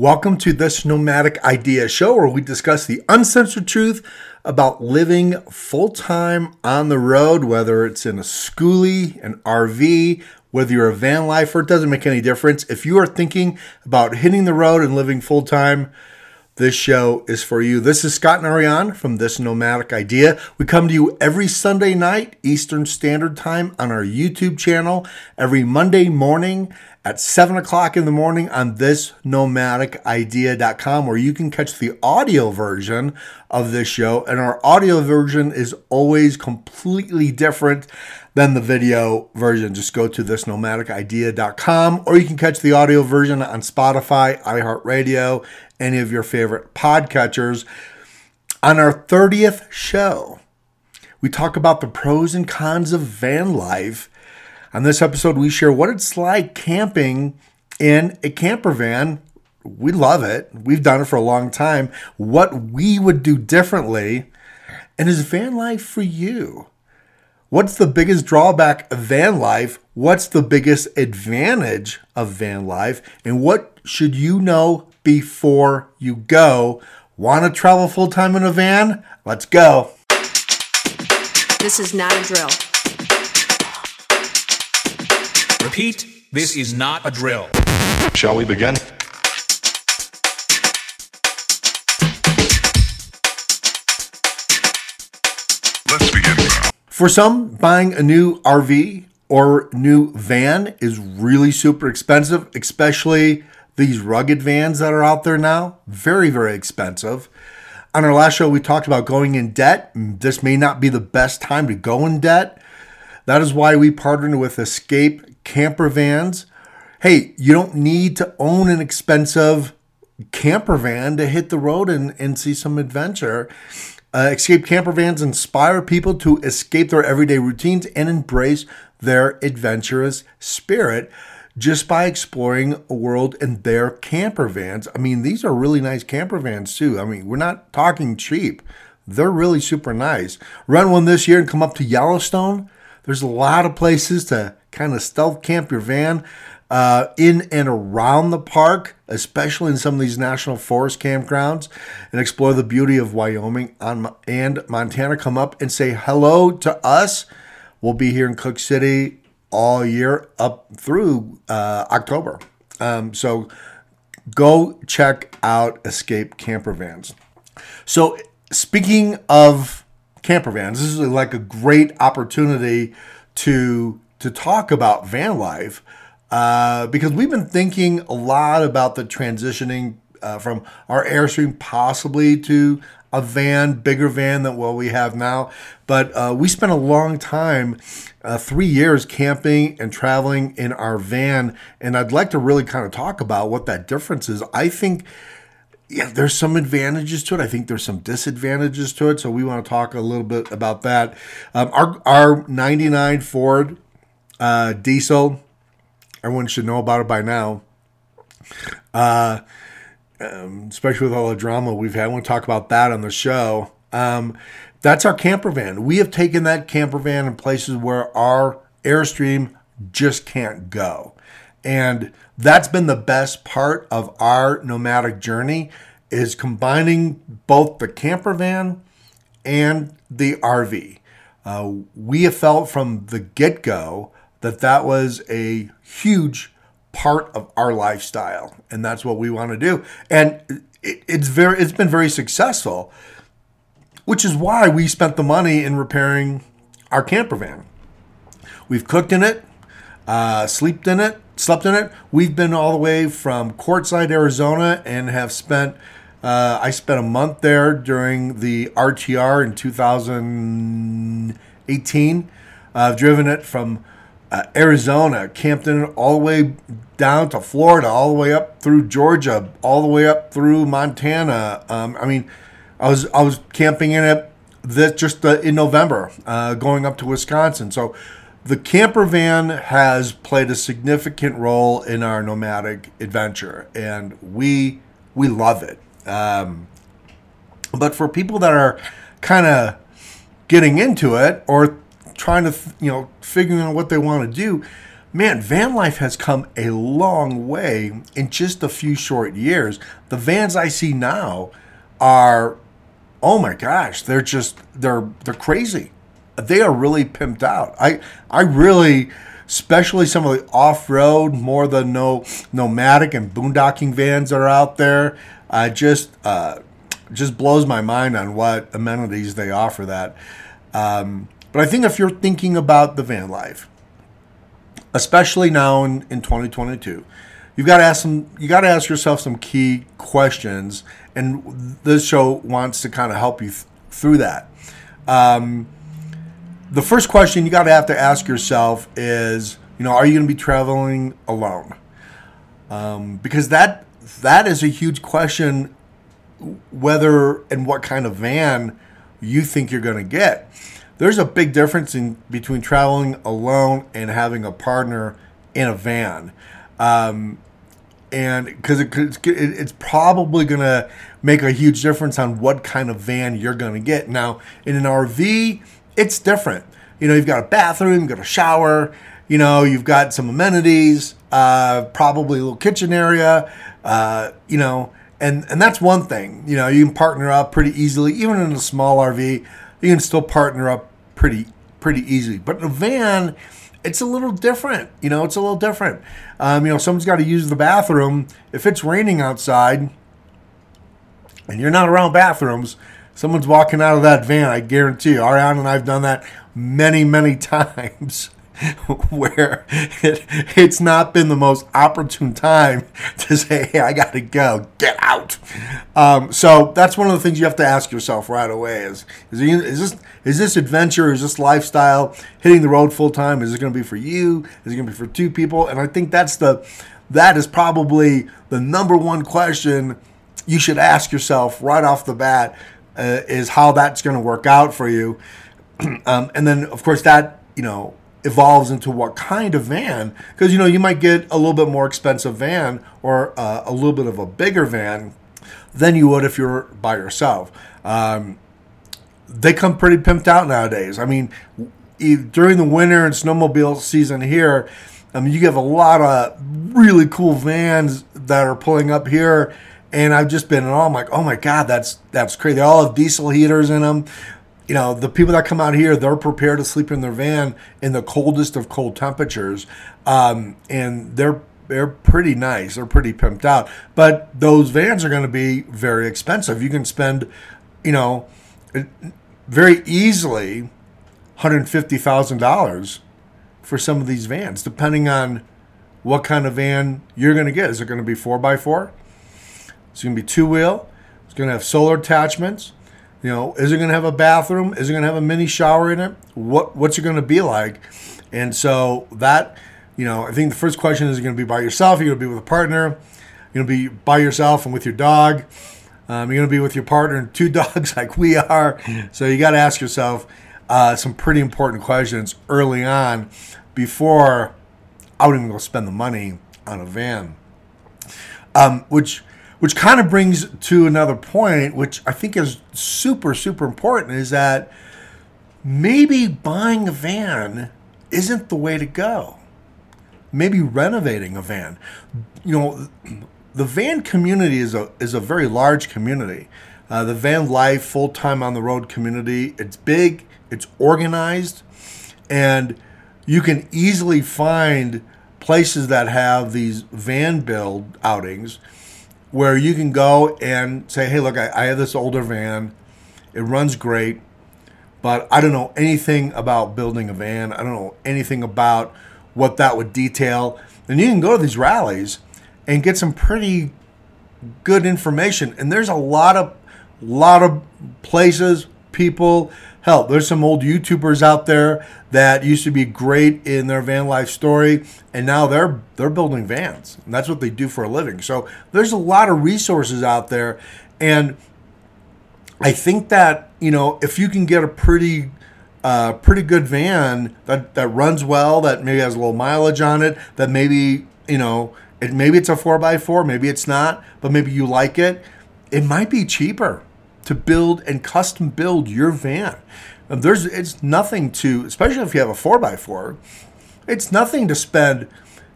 Welcome to this Nomadic Idea Show, where we discuss the uncensored truth about living full time on the road, whether it's in a schoolie, an RV, whether you're a van lifer, it doesn't make any difference. If you are thinking about hitting the road and living full time, this show is for you. This is Scott and Ariane from This Nomadic Idea. We come to you every Sunday night, Eastern Standard Time, on our YouTube channel, every Monday morning at 7 o'clock in the morning on this nomadicidea.com where you can catch the audio version of this show and our audio version is always completely different than the video version just go to thisnomadicidea.com or you can catch the audio version on spotify iheartradio any of your favorite podcatchers on our 30th show we talk about the pros and cons of van life on this episode, we share what it's like camping in a camper van. We love it. We've done it for a long time. What we would do differently. And is van life for you? What's the biggest drawback of van life? What's the biggest advantage of van life? And what should you know before you go? Want to travel full time in a van? Let's go. This is not a drill. Repeat, this is not a drill. Shall we begin? For some, buying a new RV or new van is really super expensive, especially these rugged vans that are out there now. Very, very expensive. On our last show, we talked about going in debt. This may not be the best time to go in debt. That is why we partnered with Escape Camper Vans. Hey, you don't need to own an expensive camper van to hit the road and, and see some adventure. Uh, escape camper vans inspire people to escape their everyday routines and embrace their adventurous spirit just by exploring a world in their camper vans. I mean, these are really nice camper vans too. I mean, we're not talking cheap. They're really super nice. Run one this year and come up to Yellowstone. There's a lot of places to kind of stealth camp your van uh, in and around the park, especially in some of these national forest campgrounds, and explore the beauty of Wyoming and Montana. Come up and say hello to us. We'll be here in Cooke City all year up through uh, October. Um, so go check out Escape Camper Vans. So, speaking of camper vans, this is like a great opportunity to to talk about van life uh, because we've been thinking a lot about the transitioning uh, from our Airstream possibly to a van, bigger van than what we have now. But uh, we spent a long time, uh, three years, camping and traveling in our van. And I'd like to really kind of talk about what that difference is. I think yeah, there's some advantages to it. I think there's some disadvantages to it. So we want to talk a little bit about that. Um, our our 99 Ford uh, diesel, everyone should know about it by now. Uh, um, especially with all the drama we've had. I want to talk about that on the show. Um, that's our camper van. We have taken that camper van in places where our Airstream just can't go. And that's been the best part of our nomadic journey is combining both the camper van and the RV. Uh, we have felt from the get go that that was a huge part of our lifestyle, and that's what we want to do. And it, it's very, it's been very successful, which is why we spent the money in repairing our camper van. We've cooked in it, uh, slept in it, slept in it. We've been all the way from Quartzsite, Arizona, and have spent. Uh, I spent a month there during the RTR in 2018. I've driven it from uh, Arizona, camped in all the way down to Florida, all the way up through Georgia, all the way up through Montana. Um, I mean, I was I was camping in it this just uh, in November, uh, going up to Wisconsin. So the camper van has played a significant role in our nomadic adventure, and we we love it. Um, but for people that are kind of getting into it or trying to you know figuring out what they want to do, man, van life has come a long way in just a few short years. The vans I see now are, oh my gosh, they're just they're they're crazy. They are really pimped out. I I really, especially some of the off road, more the no nomadic and boondocking vans that are out there. I just uh, just blows my mind on what amenities they offer that. Um, but I think if you're thinking about the van life, especially now in, in 2022, you've got to ask some you got to ask yourself some key questions and this show wants to kind of help you th- through that. Um, the first question you got to have to ask yourself is, you know, are you going to be traveling alone? Um, because that that is a huge question whether and what kind of van you think you're going to get. There's a big difference in between traveling alone and having a partner in a van. Um, and because it, it, it's probably going to make a huge difference on what kind of van you're going to get. Now, in an RV, it's different. You know, you've got a bathroom, you've got a shower, you know, you've got some amenities, uh, probably a little kitchen area, uh, you know, and and that's one thing. You know, you can partner up pretty easily, even in a small RV. You can still partner up pretty pretty easily. But in a van, it's a little different. You know, it's a little different. Um, you know, someone's got to use the bathroom. If it's raining outside and you're not around bathrooms, someone's walking out of that van. I guarantee you. Ariana and I've done that many, many times. where it, it's not been the most opportune time to say, hey, I got to go, get out. Um, so that's one of the things you have to ask yourself right away is, is, is this is this adventure, is this lifestyle hitting the road full time? Is it going to be for you? Is it going to be for two people? And I think that's the that is probably the number one question you should ask yourself right off the bat uh, is how that's going to work out for you. um, and then, of course, that you know evolves into what kind of van because you know you might get a little bit more expensive van or uh, a little bit of a bigger van than you would if you're by yourself um, they come pretty pimped out nowadays i mean during the winter and snowmobile season here I mean, you have a lot of really cool vans that are pulling up here, and I've just been in awe. I'm like, oh my god, that's that's crazy. They all have diesel heaters in them you know, the people that come out here, they're prepared to sleep in their van in the coldest of cold temperatures, um, and they're they're pretty nice. They're pretty pimped out. But those vans are going to be very expensive. You can spend, you know, very easily, one hundred fifty thousand dollars for some of these vans, depending on what kind of van you're going to get. Is it going to be four x four? It's going to be two wheel. It's going to have solar attachments. You know, is it going to have a bathroom? Is it going to have a mini shower in it? What What's it going to be like? And so that, you know, I think the first question is: you going to be by yourself? You're going to be with a partner? You're going to be by yourself and with your dog? Um, you're going to be with your partner and two dogs like we are. So you got to ask yourself uh, some pretty important questions early on before I would even go spend the money on a van. Um, which which kind of brings to another point, which I think is super, super important, is that maybe buying a van isn't the way to go. Maybe renovating a van. You know, the van community is a is a very large community. Uh, the van life, full time on the road community, it's big, it's organized, and you can easily find places that have these van build outings where you can go and say, hey, look, I, I have this older van. It runs great, but I don't know anything about building a van. I don't know anything about what that would detail. And you can go to these rallies and get some pretty good information. And there's a lot of lot of places, people Hell, there's some old YouTubers out there that used to be great in their van life story, and now they're they're building vans. And that's what they do for a living. So there's a lot of resources out there, and I think that you know if you can get a pretty uh, pretty good van that that runs well, that maybe has a little mileage on it, that maybe you know it maybe it's a four x four, maybe it's not, but maybe you like it. It might be cheaper to build and custom build your van. there's it's nothing to, especially if you have a four x four. It's nothing to spend.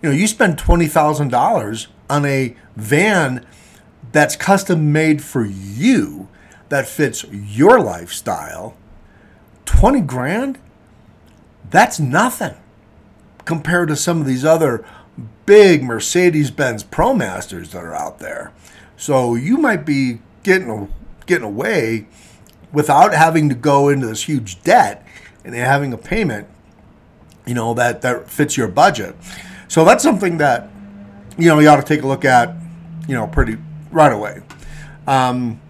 You know, you spend twenty thousand dollars on a van that's custom made for you, that fits your lifestyle. Twenty grand. That's nothing compared to some of these other big Mercedes Benz ProMasters that are out there. So you might be getting getting away without having to go into this huge debt and having a payment, you know, that that fits your budget. So that's something that you know you ought to take a look at, you know, pretty right away. Um,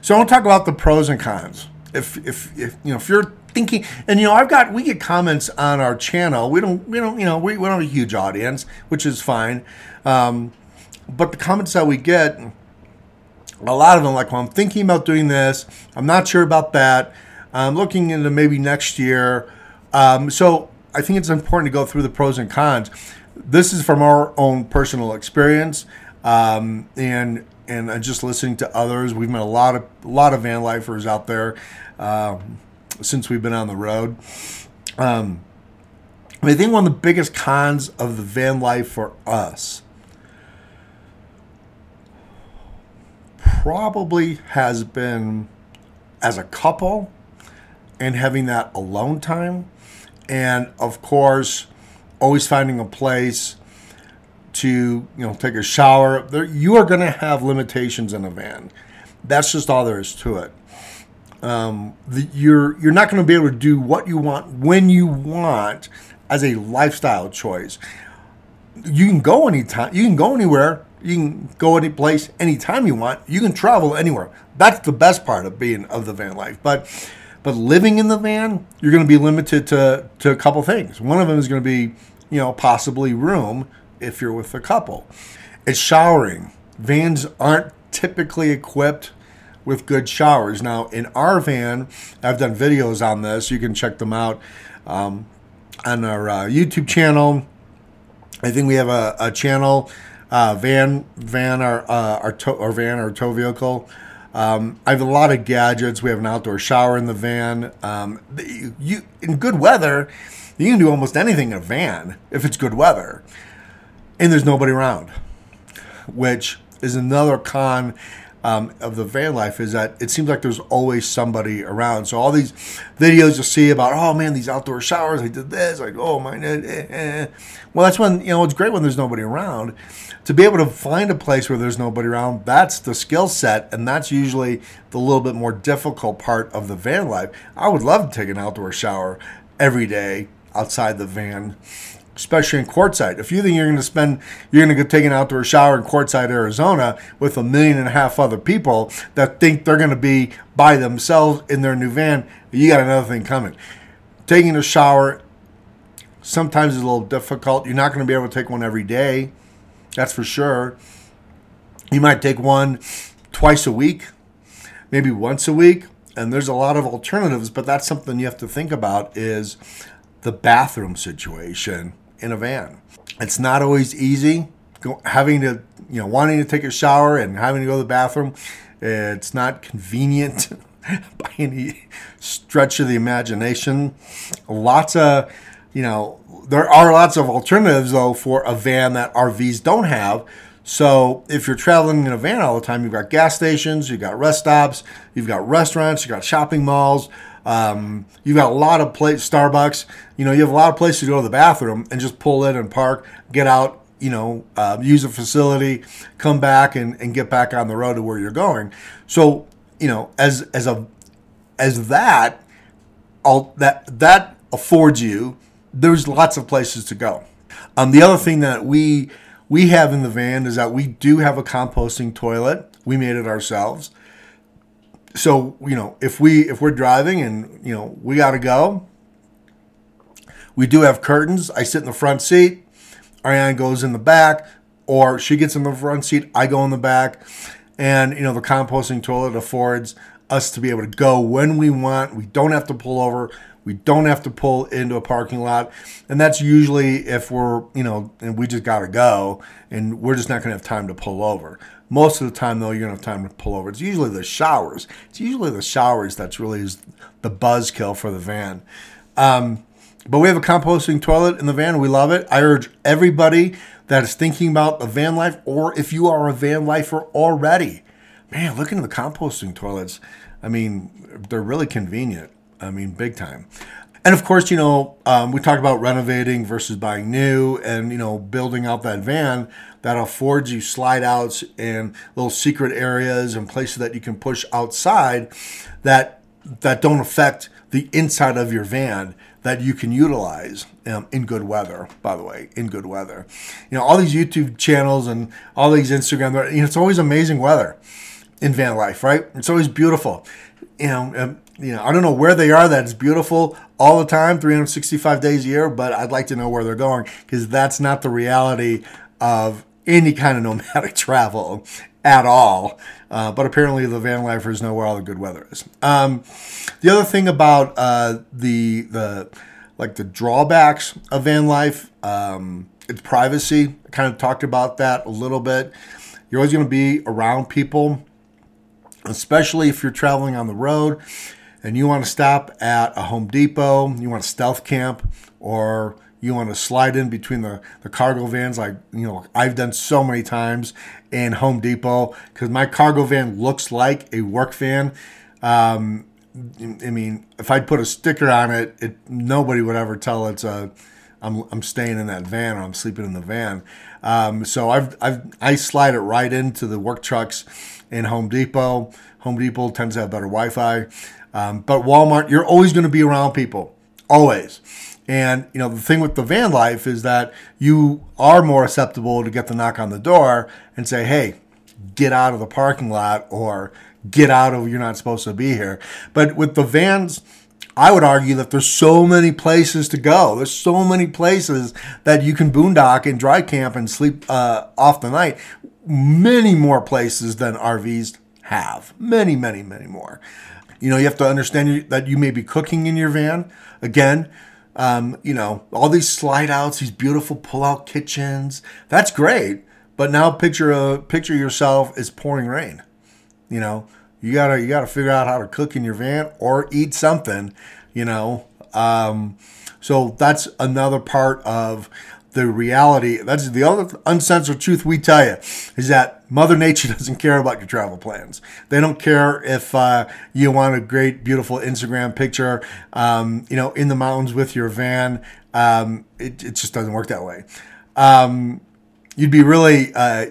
so I want to talk about the pros and cons. If if if you know if you're thinking and you know I've got we get comments on our channel. We don't we don't you know we, we don't have a huge audience, which is fine. Um, but the comments that we get a lot of them like well i'm thinking about doing this. I'm not sure about that. I'm looking into maybe next year. Um, so i think it's important to go through the pros and cons. This is from our own personal experience um, and and just listening to others. We've met a lot of a lot of van lifers out there um, since we've been on the road. Um, i think one of the biggest cons of the van life for us probably has been as a couple and having that alone time. And of course, always finding a place to you know take a shower. There, you are going to have limitations in a van. That's just all there is to it. Um, the, you're you're not going to be able to do what you want when you want as a lifestyle choice. You can go anytime. You can go anywhere you can go any place anytime you want. You can travel anywhere. That's the best part of being of the van life. But but living in the van, you're going to be limited to to a couple things. One of them is going to be, you know, possibly room if you're with a couple. It's showering. Vans aren't typically equipped with good showers. Now, in our van, I've done videos on this. You can check them out um, on our uh, YouTube channel. I think we have a, a channel uh, van, van, our uh, our, tow, our van, our tow vehicle. Um, I have a lot of gadgets. We have an outdoor shower in the van. Um, you, you in good weather, you can do almost anything in a van if it's good weather, and there's nobody around, which is another con um, of the van life is that it seems like there's always somebody around. So all these videos you see about, oh man, these outdoor showers, I did this, like oh my, eh, eh, eh. well that's when you know it's great when there's nobody around. To be able to find a place where there's nobody around, that's the skill set, and that's usually the little bit more difficult part of the van life. I would love to take an outdoor shower every day outside the van especially in Quartzsite. If you think you're going to spend, you're going to take an outdoor shower in Quartzsite, Arizona, with a million and a half other people that think they're going to be by themselves in their new van, you got another thing coming. Taking a shower sometimes is a little difficult. You're not going to be able to take one every day, that's for sure. You might take one twice a week, maybe once a week. And there's a lot of alternatives, but that's something you have to think about is the bathroom situation in a van. It's not always easy having to, you know, wanting to take a shower and having to go to the bathroom. It's not convenient by any stretch of the imagination. Lots of, you know, there are lots of alternatives though for a van that RVs don't have. So if you're traveling in a van all the time, you've got gas stations, you've got rest stops, you've got restaurants, you've got shopping malls, um, you've got a lot of place, Starbucks. You know, you have a lot of places to go to the bathroom and just pull in and park, get out. You know, uh, use a facility, come back and, and get back on the road to where you're going. So, you know, as as a as that, all that that affords you, there's lots of places to go. Um, the other thing that we we have in the van is that we do have a composting toilet. We made it ourselves so you know if we if we're driving and you know we got to go we do have curtains. I sit in the front seat. Ariane goes in the back or she gets in the front seat i go in the back. And you know the composting toilet affords us to be able to go when we want. We don't have to pull over. We don't have to pull into a parking lot. And that's usually if we're you know and we just got to go and we're just not going to have time to pull over most of the time, though, you're to have time to pull over. It's usually the showers. It's usually the showers that's really the buzzkill for the van. Um, But we have a composting toilet in the van. We love it. I urge everybody that is thinking about a van life, or if you are a van lifer already, man, look into the composting toilets. I mean, they're really convenient. I mean, big time. And of course, you know, um, we talk about renovating versus buying new and, you know, building out that van that affords you slide outs and little secret areas and places that you can push outside that that don't affect the inside of your van that you can utilize um, in good weather by the way in good weather. You know all these youtube channels and all these instagram you know it's always amazing weather in van life right? It's always beautiful. You know um, you know i don't know where they are that it's beautiful all the time 365 days a year but i'd like to know where they're going because that's not the reality of any kind of nomadic travel at all. Uh, but apparently, the van lifers know where all the good weather is. Um, the other thing about uh, the the like the drawbacks of van life, um, it's privacy. I kind of talked about that a little bit. You're always going to be around people, especially if you're traveling on the road and you want to stop at a Home Depot, you want to stealth camp, or you want to slide in between the, the cargo vans like you know i've done so many times in home depot because my cargo van looks like a work van. Um, i mean if i'd put a sticker on it, it nobody would ever tell it's a I'm, I'm staying in that van or i'm sleeping in the van. Um, so I've, I've i slide it right into the work trucks in home depot home depot tends to have better wi-fi um, but walmart you're always going to be around people always and you know the thing with the van life is that you are more susceptible to get the knock on the door and say, "Hey, get out of the parking lot," or "Get out of you're not supposed to be here." But with the vans, I would argue that there's so many places to go. There's so many places that you can boondock and dry camp and sleep uh, off the night. Many more places than RVs have. Many, many, many more. You know, you have to understand that you may be cooking in your van. Again, um, you know, all these slide outs, these beautiful pull out kitchens. That's great. But now picture a picture yourself as pouring rain. You know, you gotta you gotta figure out how to cook in your van or eat something. You know, um, so that's another part of the reality. That's the other uncensored truth we tell you is that Mother Nature doesn't care about your travel plans. They don't care if uh, you want a great, beautiful Instagram picture, um, you know, in the mountains with your van. Um, it, it, just doesn't work that way. Um, you'd be really, uh,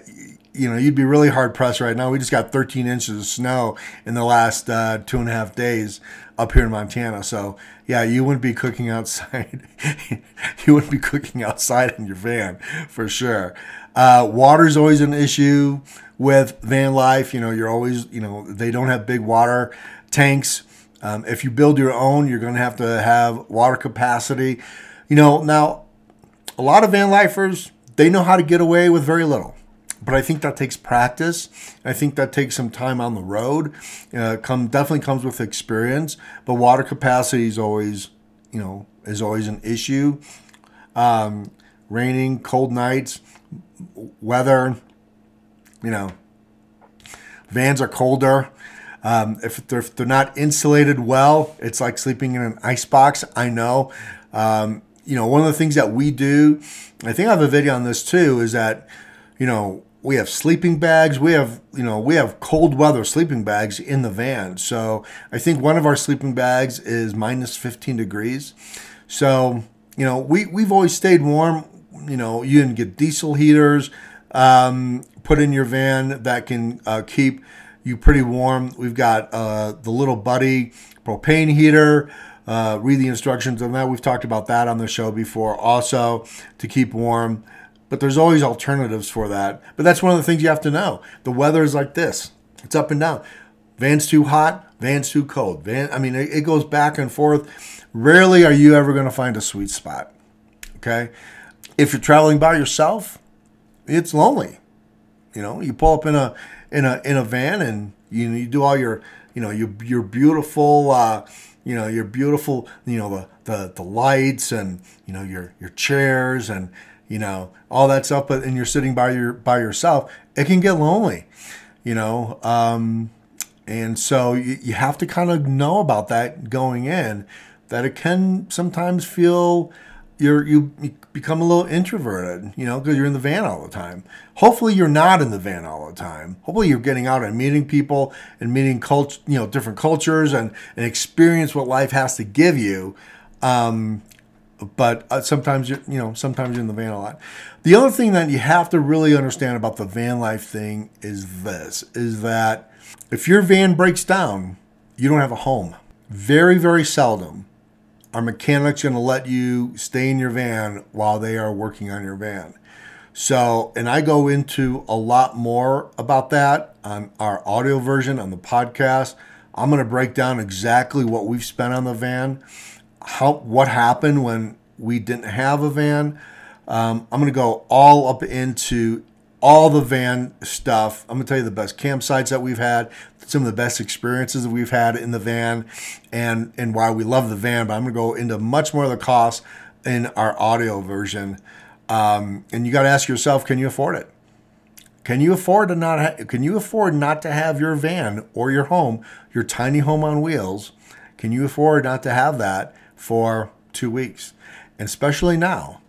you know, you'd be really hard pressed right now. We just got 13 inches of snow in the last uh, two and a half days up here in Montana. So yeah, you wouldn't be cooking outside. you wouldn't be cooking outside in your van for sure. Uh, water's always an issue with van life. You know, you're always, you know, they don't have big water tanks. Um, if you build your own, you're going to have to have water capacity. You know, now a lot of van lifers, they know how to get away with very little but I think that takes practice. I think that takes some time on the road. Uh, come definitely comes with experience, but water capacity is always, you know, is always an issue. Um, raining, cold nights, weather, you know, vans are colder. Um, if, they're, if they're not insulated well, it's like sleeping in an ice box. I know. Um, you know, one of the things that we do, I think I have a video on this too, is that, you know, we have sleeping bags. We have, you know, we have cold weather sleeping bags in the van. So I think one of our sleeping bags is minus 15 degrees. So, you know, we, we've always stayed warm. You know, you can get diesel heaters um, put in your van that can uh, keep you pretty warm. We've got uh, the little buddy propane heater. Uh, read the instructions on that. We've talked about that on the show before, also to keep warm but there's always alternatives for that. But that's one of the things you have to know. The weather is like this. It's up and down. Van's too hot, van's too cold. Van I mean it, goes back and forth. Rarely are you ever going to find a sweet spot. Okay? If you're traveling by yourself, it's lonely. You know, you pull up in a in a in a van and you you do all your you know your your beautiful uh, you know your beautiful you know the, the the lights and you know your your chairs and you know, all that stuff, but and you're sitting by your by yourself, it can get lonely, you know. Um, and so you, you have to kind of know about that going in that it can sometimes feel you're you become a little introverted, you know, because you're in the van all the time. Hopefully, you're not in the van all the time. Hopefully, you're getting out and meeting people and meeting cult, you know, different cultures and and experience what life has to give you. Um, but uh, sometimes you you know sometimes you're in the van a lot. The other thing that you have to really understand about the van life thing is this: is that if your van breaks down, you don't have a home. Very very seldom are mechanics going to let you stay in your van while they are working on your van. So, and I go into a lot more about that on our audio version on the podcast. I'm going to break down exactly what we've spent on the van, how what happened when we didn't have a van. Um, I'm going to go all up into all the van stuff. I'm going to tell you the best campsites that we've had, some of the best experiences that we've had in the van, and and why we love the van. But I'm going to go into much more of the costs in our audio version. Um, and you got to ask yourself, can you afford it? Can you afford to not? Ha- can you afford not to have your van or your home, your tiny home on wheels? Can you afford not to have that for two weeks? And especially now,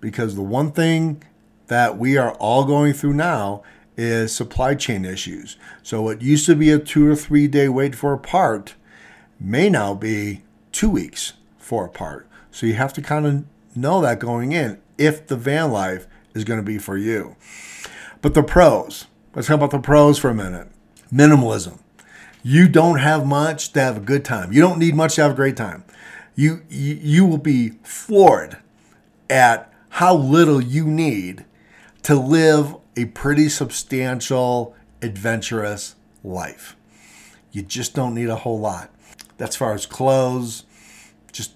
because the one thing that we are all going through now is supply chain issues. So what used to be a two or three day wait for a part may now be two weeks for a part. So you have to kind of know that going in if the van life is going to be for you. But the pros, let's talk about the pros for a minute. Minimalism. You don't have much to have a good time. You don't need much to have a great time. You you, will be floored at how little you need to live a pretty substantial, adventurous life. You just don't need a whole lot. That's far as clothes, just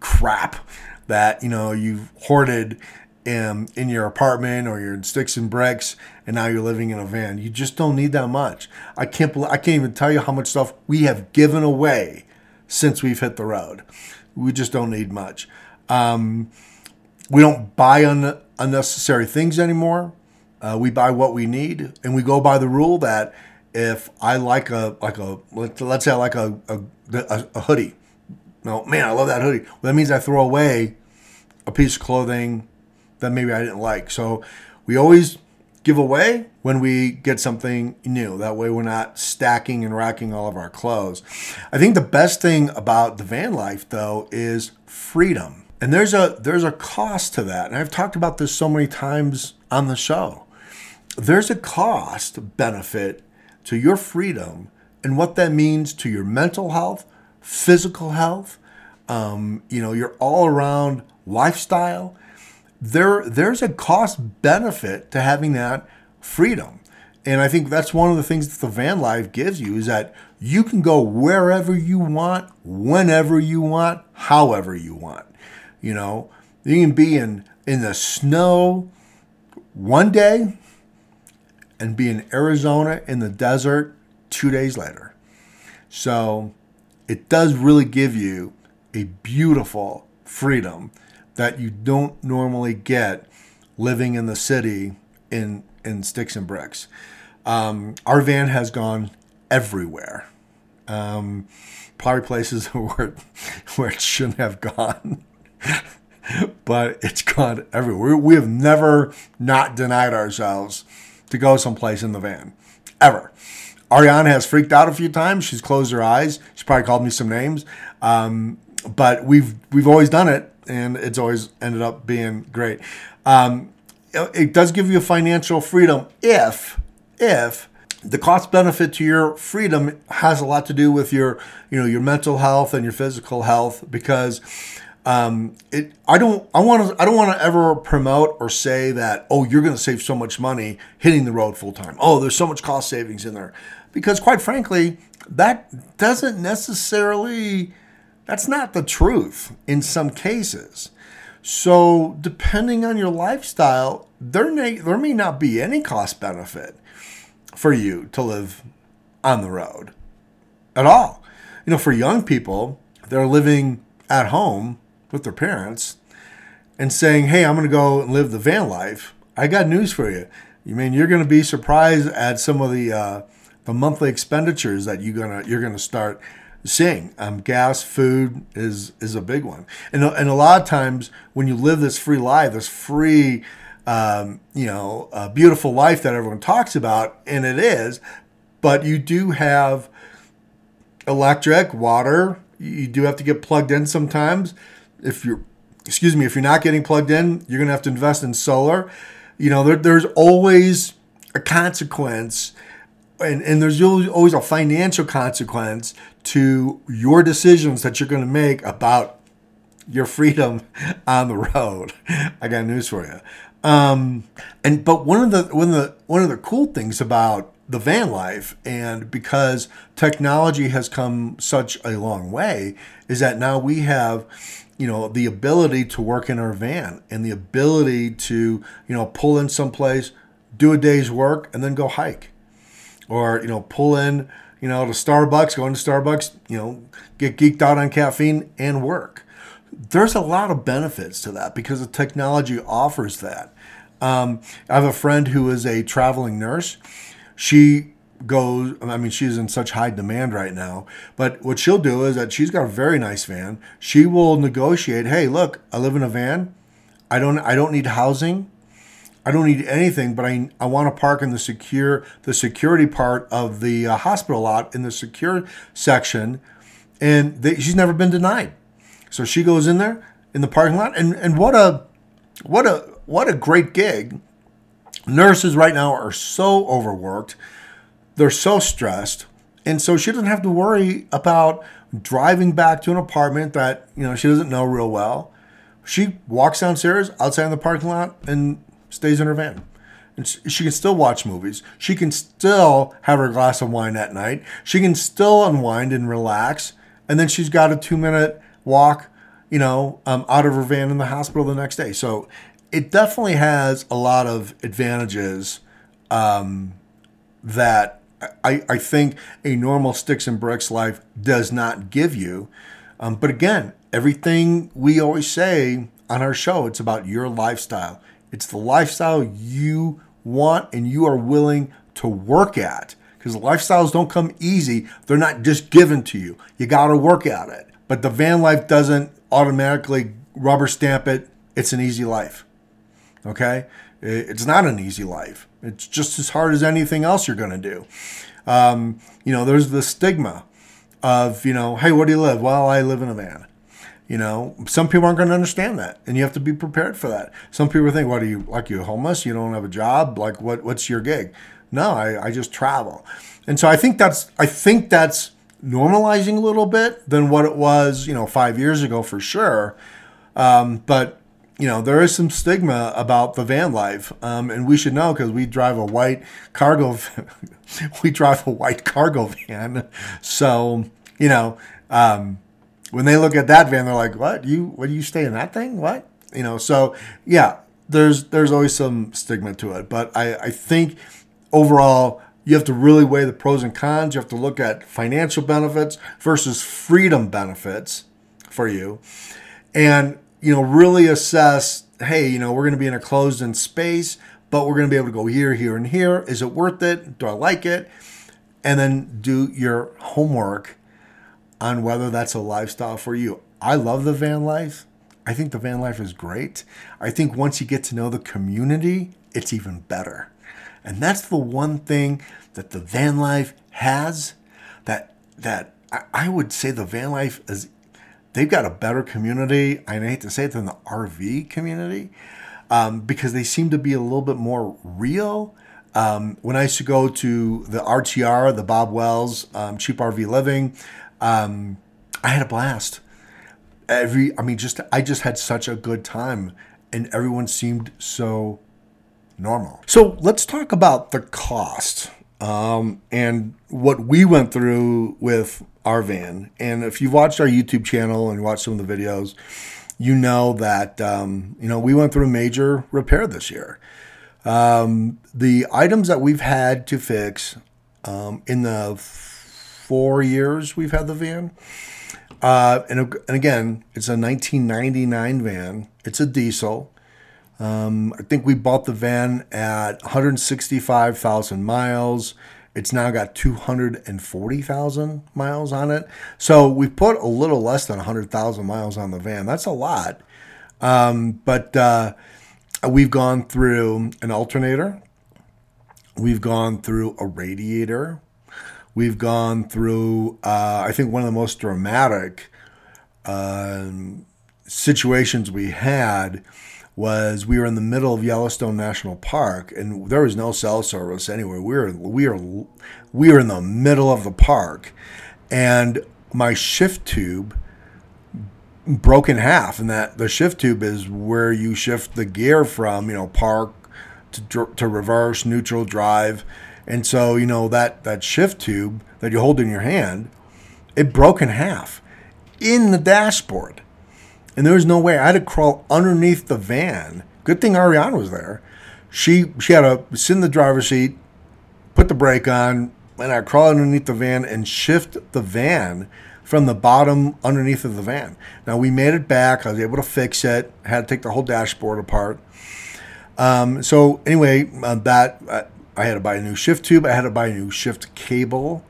crap that you know you've hoarded in, in your apartment or you're in sticks and bricks and now you're living in a van. You just don't need that much. I can't I can't even tell you how much stuff we have given away since we've hit the road. We just don't need much. Um, we don't buy un- unnecessary things anymore. Uh, we buy what we need, and we go by the rule that if I like a like a let's say I like a a, a, a hoodie, no man, I love that hoodie. Well, that means I throw away a piece of clothing that maybe I didn't like. So we always give away when we get something new. That way we're not stacking and racking all of our clothes. I think the best thing about the van life though is freedom. And there's a there's a cost to that. And I've talked about this so many times on the show. There's a cost benefit to your freedom and what that means to your mental health, physical health, um, you know, your all around lifestyle. There, there's a cost benefit to having that freedom. And I think that's one of the things that the van life gives you is that you can go wherever you want, whenever you want, however you want. You know, you can be in in the snow one day and be in Arizona in the desert two days later. So it does really give you a beautiful freedom that you don't normally get living in the city in in sticks and bricks. Um, our van has gone everywhere. Um, probably places where where it shouldn't have gone. but it's gone everywhere. We have never not denied ourselves to go someplace in the van, ever. Ariana has freaked out a few times. She's closed her eyes. She's probably called me some names, um, but we've we've always done it, and it's always ended up being great. Um, it does give you financial freedom if if the cost benefit to your freedom has a lot to do with your you know your mental health and your physical health because um, it I don't I want to I don't want to ever promote or say that oh you're going to save so much money hitting the road full time. Oh, there's so much cost savings in there. Because quite frankly, that doesn't necessarily that's not the truth in some cases. So, depending on your lifestyle, there may there may not be any cost benefit for you to live on the road at all. You know, for young people, they're living at home with their parents and saying, "Hey, I'm going to go and live the van life." I got news for you. You mean you're going to be surprised at some of the uh, the monthly expenditures that you're gonna you're gonna start seeing. Um, gas, food is is a big one, and and a lot of times when you live this free life, this free, um, you know, beautiful life that everyone talks about, and it is, but you do have electric, water. You do have to get plugged in sometimes. If you're, excuse me, if you're not getting plugged in, you're gonna have to invest in solar. You know, there, there's always a consequence and, and there's always a financial consequence to your decisions that you're going to make about your freedom on the road. I got news for you. Um, and but one of the one of the one of the cool things about the van life and because technology has come such a long way is that now we have you know the ability to work in our van and the ability to you know pull in someplace do a day's work and then go hike or you know pull in you know to starbucks going to starbucks you know get geeked out on caffeine and work. There's a lot of benefits to that because the technology offers that. Um, i have a friend who is a traveling nurse. She goes i mean she's in such high demand right now but what she'll do is that she's got a very nice van. She will negotiate hey look i live in a van. I don't i don't need housing I don't need anything, but I, I want to park in the secure the security part of the uh, hospital lot in the secure section, and they, she's never been denied. So she goes in there in the parking lot, and and what a what a what a great gig. Nurses right now are so overworked, they're so stressed, and so she doesn't have to worry about driving back to an apartment that you know she doesn't know real well. She walks downstairs outside in the parking lot and stays in her van. And she can still watch movies. She can still have her glass of wine at night. She can still unwind and relax. And then she's got a two minute walk, you know, um, out of her van in the hospital the next day. So it definitely has a lot of advantages um, that I, I think a normal sticks and bricks life does not give you. Um, but again, everything we always say on our show, it's about your lifestyle. It's the lifestyle you want and you are willing to work at. Because lifestyles don't come easy, they're not just given to you. You got to work at it. But the van life doesn't automatically rubber stamp it, it's an easy life. Okay? It's not an easy life. It's just as hard as anything else you're going to do. Um, you know, there's the stigma of, you know, hey, where do you live? Well, I live in a van. You know, some people aren't going to understand that, and you have to be prepared for that. Some people think, "What are you like? You homeless? You don't have a job? Like, what? What's your gig?" No, I, I just travel, and so I think that's I think that's normalizing a little bit than what it was, you know, five years ago for sure. Um, but you know, there is some stigma about the van life, um, and we should know because we drive a white cargo. we drive a white cargo van, so you know. Um, when they look at that van, they're like, "What? You? What do you stay in that thing? What?" You know. So yeah, there's there's always some stigma to it, but I I think overall you have to really weigh the pros and cons. You have to look at financial benefits versus freedom benefits for you, and you know really assess. Hey, you know we're going to be in a closed-in space, but we're going to be able to go here, here, and here. Is it worth it? Do I like it? And then do your homework on whether that's a lifestyle for you. I love the van life. I think the van life is great. I think once you get to know the community, it's even better. And that's the one thing that the van life has that that I would say the van life is they've got a better community. I hate to say it than the RV community um, because they seem to be a little bit more real. Um, when I used to go to the RTR, the Bob Wells um, Cheap RV Living, um, I had a blast. Every, I mean, just I just had such a good time, and everyone seemed so normal. So let's talk about the cost um, and what we went through with our van. And if you've watched our YouTube channel and watched some of the videos, you know that um, you know we went through a major repair this year. Um, the items that we've had to fix um, in the four years we've had the van. Uh, and, and again, it's a 1999 van. It's a diesel. Um, I think we bought the van at 165,000 miles. It's now got 240,000 miles on it. So we've put a little less than 100,000 miles on the van. That's a lot. Um, but uh, we've gone through an alternator, we've gone through a radiator, we've gone through, uh, I think, one of the most dramatic um, situations we had was we were in the middle of Yellowstone National Park and there was no cell service anywhere. We were we were we were in the middle of the park, and my shift tube broke in half, and that the shift tube is where you shift the gear from you know park to to reverse, neutral, drive, and so you know that that shift tube that you hold in your hand, it broke in half in the dashboard and there was no way I had to crawl underneath the van. Good thing Ariana was there. She she had to sit in the driver's seat, put the brake on, and I crawl underneath the van and shift the van from the bottom underneath of the van. Now we made it back. I was able to fix it. I had to take the whole dashboard apart. Um, so anyway, uh, that uh, I had to buy a new shift tube. I had to buy a new shift cable.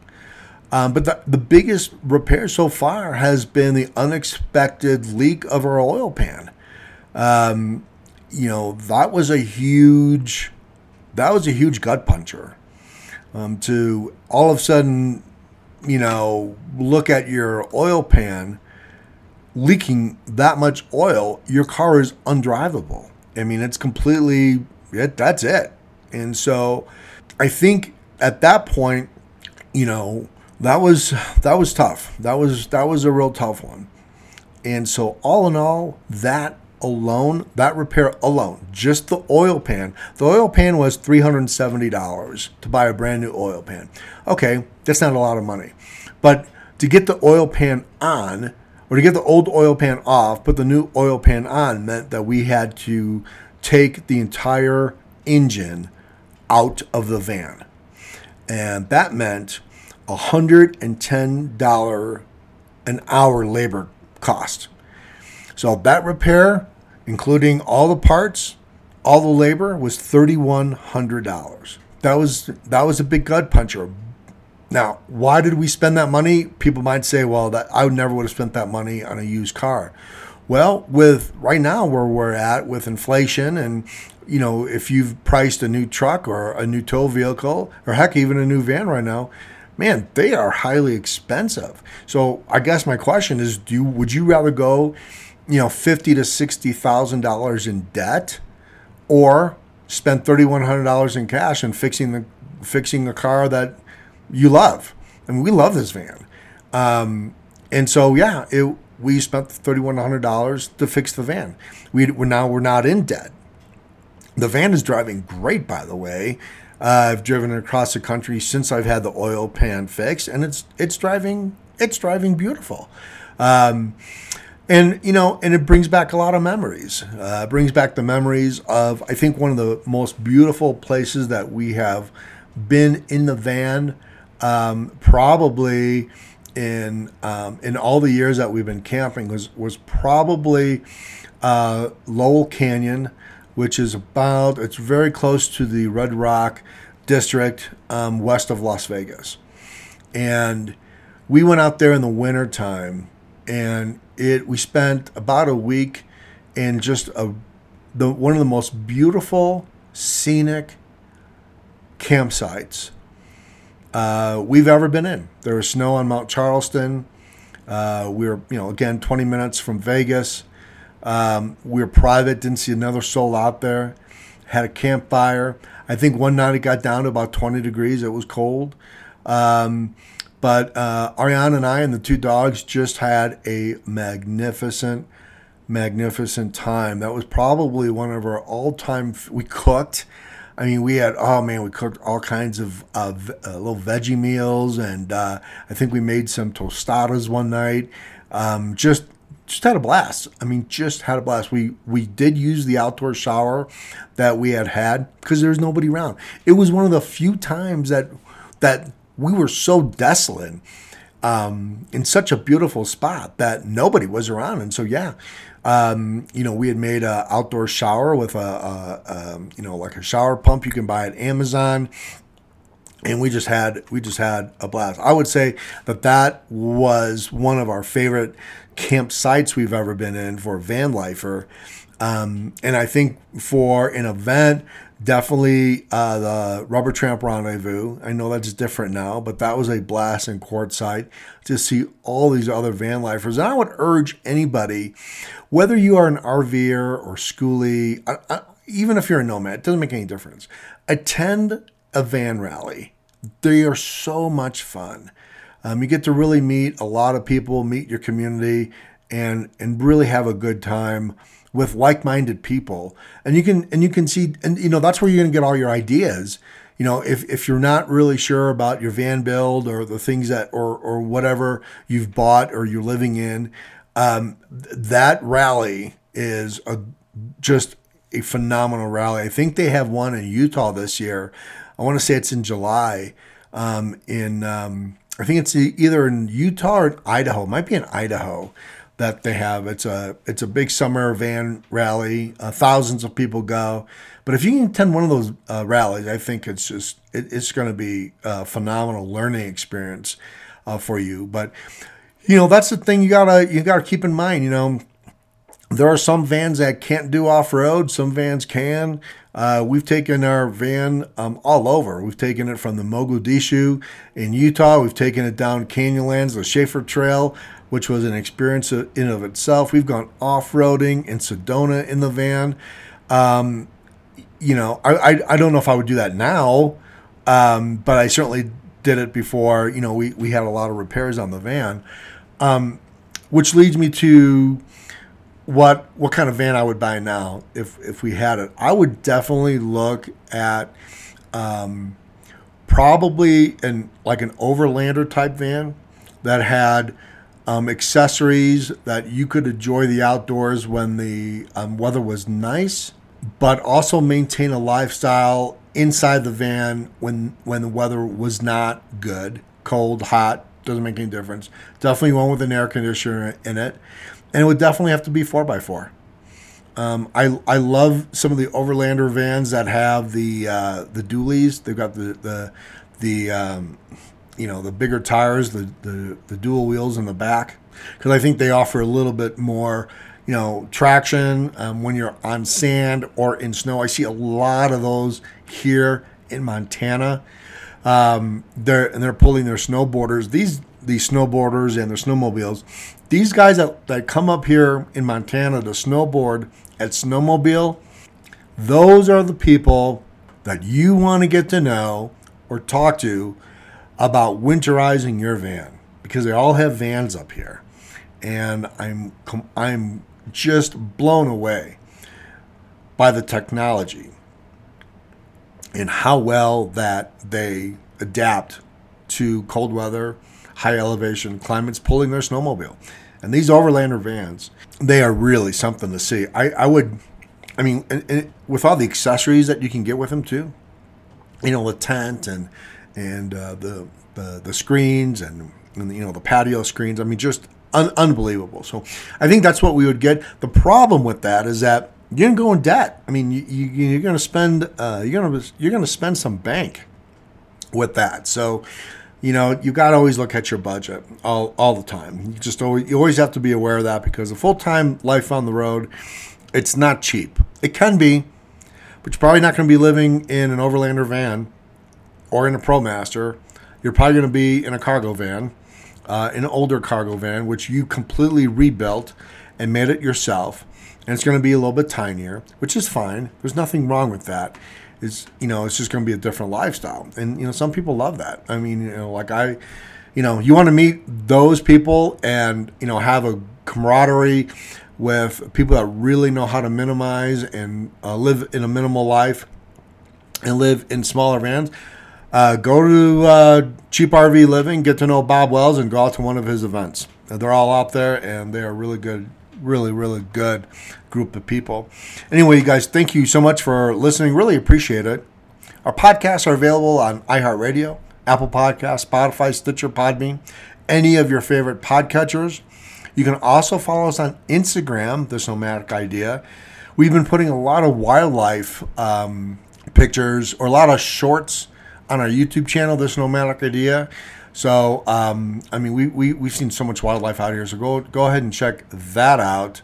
Um, but the, the biggest repair so far has been the unexpected leak of our oil pan. Um, you know, that was a huge, that was a huge gut puncher. Um, to all of a sudden, you know, look at your oil pan leaking that much oil, your car is undrivable. I mean, it's completely, it, that's it. And so I think at that point, you know, that was that was tough. That was that was a real tough one. And so all in all, that alone, that repair alone, just the oil pan. The oil pan was $370 to buy a brand new oil pan. Okay, that's not a lot of money. But to get the oil pan on or to get the old oil pan off, put the new oil pan on meant that we had to take the entire engine out of the van. And that meant $110 an hour labor cost. So that repair, including all the parts, all the labor, was $3,100. That was that was a big gut puncher. Now, why did we spend that money? People might say, well, that I never would have spent that money on a used car. Well, with right now where we're at with inflation and you know, if you've priced a new truck or a new tow vehicle or heck even a new van right now, man, they are highly expensive. So I guess my question is, do you, would you rather go, you know, fifty to sixty thousand dollars in debt, or spend thirty one hundred dollars in cash and fixing the fixing the car that you love? I mean, we love this van, um, and so yeah, it, we spent thirty one hundred dollars to fix the van. We we're now we're not in debt. The van is driving great, by the way. Uh, I've driven across the country since I've had the oil pan fixed, and it's it's driving it's driving beautiful. Um, and you know, and it brings back a lot of memories. Uh, brings back the memories of I think one of the most beautiful places that we have been in the van, um, probably in um, in all the years that we've been camping was was probably uh, Lovell Canyon which is about, it's very close to the Red Rock district um, west of Las Vegas. And we went out there in the wintertime and it, we spent about a week in just a, the, one of the most beautiful scenic campsites uh, we've ever been in. There was snow on Mount Charleston. Uh, we were, you know, again, 20 minutes from Vegas. Um, we were private, didn't see another soul out there. Had a campfire. I think one night it got down to about 20 degrees. It was cold. Um, but uh, Ariana and I and the two dogs just had a magnificent, magnificent time. That was probably one of our all time. We cooked. I mean, we had oh man, we cooked all kinds of uh, little veggie meals, and uh, I think we made some tostadas one night. Um, just just had a blast. I mean, just had a blast. We we did use the outdoor shower that we had had because there was nobody around. It was one of the few times that that we were so desolate um, in such a beautiful spot that nobody was around. And so, yeah, um, you know, we had made an outdoor shower with a, a, a, you know, like a shower pump you can buy at Amazon. and we just had we just had a blast. I would say that that was one of our favorite campsites we've ever been in for van lifer, um, and I think for an event, definitely uh, the Rubber Tramp Rendezvous. I know that's different now, but that was a blast in Quartzsite to see all these other van lifers. And I would urge anybody, whether you are an RVer or schoolie, I, I, even if you're a nomad, it doesn't make any difference. Attend a van rally. They are so much fun. Um, you get to really meet a lot of people, meet your community, and and really have a good time with like-minded people. And you can and you can see and you know that's where you're going to get all your ideas. You know, if if you're not really sure about your van build or the things that or or whatever you've bought or you're living in, um, that rally is a just a phenomenal rally. I think they have one in Utah this year. I want to say it's in July. Um, in um, I think it's either in Utah or in Idaho. It might be in Idaho that they have. It's a it's a big summer van rally. Uh, thousands of people go. But if you can attend one of those uh, rallies, I think it's just it, it's going to be a phenomenal learning experience uh, for you. But you know that's the thing you gotta you gotta keep in mind. You know there are some vans that can't do off road. Some vans can. Uh, we've taken our van um, all over. We've taken it from the Moki Dugway in Utah. We've taken it down Canyonlands, the Shafer Trail, which was an experience in of itself. We've gone off roading in Sedona in the van. Um, you know, I, I, I don't know if I would do that now, um, but I certainly did it before. You know, we we had a lot of repairs on the van, um, which leads me to what what kind of van I would buy now if if we had it. I would definitely look at um, probably an like an overlander type van that had um, accessories that you could enjoy the outdoors when the um, weather was nice, but also maintain a lifestyle inside the van when when the weather was not good, cold, hot, doesn't make any difference. Definitely one with an air conditioner in it and it would definitely have to be four x four. Um, I I love some of the Overlander vans that have the uh, the dualies. They've got the the the um, you know the bigger tires, the the, the dual wheels in the back, because I think they offer a little bit more you know traction um, when you're on sand or in snow. I see a lot of those here in Montana. Um, they're and they're pulling their snowboarders. These these snowboarders and their snowmobiles these guys that, that come up here in Montana to snowboard at Snowmobile, those are the people that you want to get to know or talk to about winterizing your van because they all have vans up here. And I'm I'm just blown away by the technology and how well that they adapt to cold weather high elevation climates pulling their snowmobile. And these Overlander vans, they are really something to see. I, I would, I mean, and, and with all the accessories that you can get with them too, you know, the tent and and uh, the, the the screens and, and you know the patio screens. I mean, just un- unbelievable. So I think that's what we would get. The problem with that is that you're gonna go in debt. I mean, you, you, are gonna spend uh, you're gonna you're gonna spend some bank with that. So you know, you got to always look at your budget all, all the time. You just always, you always have to be aware of that because a full time life on the road, it's not cheap. It can be, but you're probably not going to be living in an Overlander van or in a ProMaster. You're probably going to be in a cargo van, uh, an older cargo van, which you completely rebuilt and made it yourself. And it's going to be a little bit tinier, which is fine. There's nothing wrong with that is you know it's just going to be a different lifestyle. And you know some people love that. I mean you know like i you know you want to meet those people and you know have a camaraderie with people that really know how to minimize and uh, live in a minimal life and live in smaller vans uh, go to uh, cheap rv living get to know bob wells and go out to one of his events. They're all out there and they are really good really, really good group of people. Anyway, you guys, thank you so much for listening. Really appreciate it. Our podcasts are available on iHeartRadio, Apple Podcasts, Spotify, Stitcher, Podbean, any of your favorite podcatchers. You can also follow us on Instagram, This Nomadic Idea. We've been putting a lot of wildlife um, pictures or a lot of shorts on our YouTube channel, This Nomadic Idea. So, um, I mean, we, we, we've seen so much wildlife out here. So go, go ahead and check that out.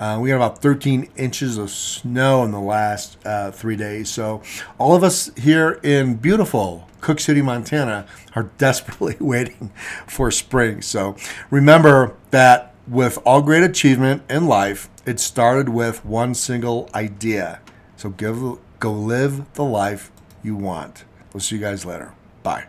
Uh, we got about 13 inches of snow in the last uh, three days. So, all of us here in beautiful Cooke City, Montana, are desperately waiting for spring. So, remember that with all great achievement in life, it started with one single idea. So, give, go live the life you want. We'll see you guys later. Bye.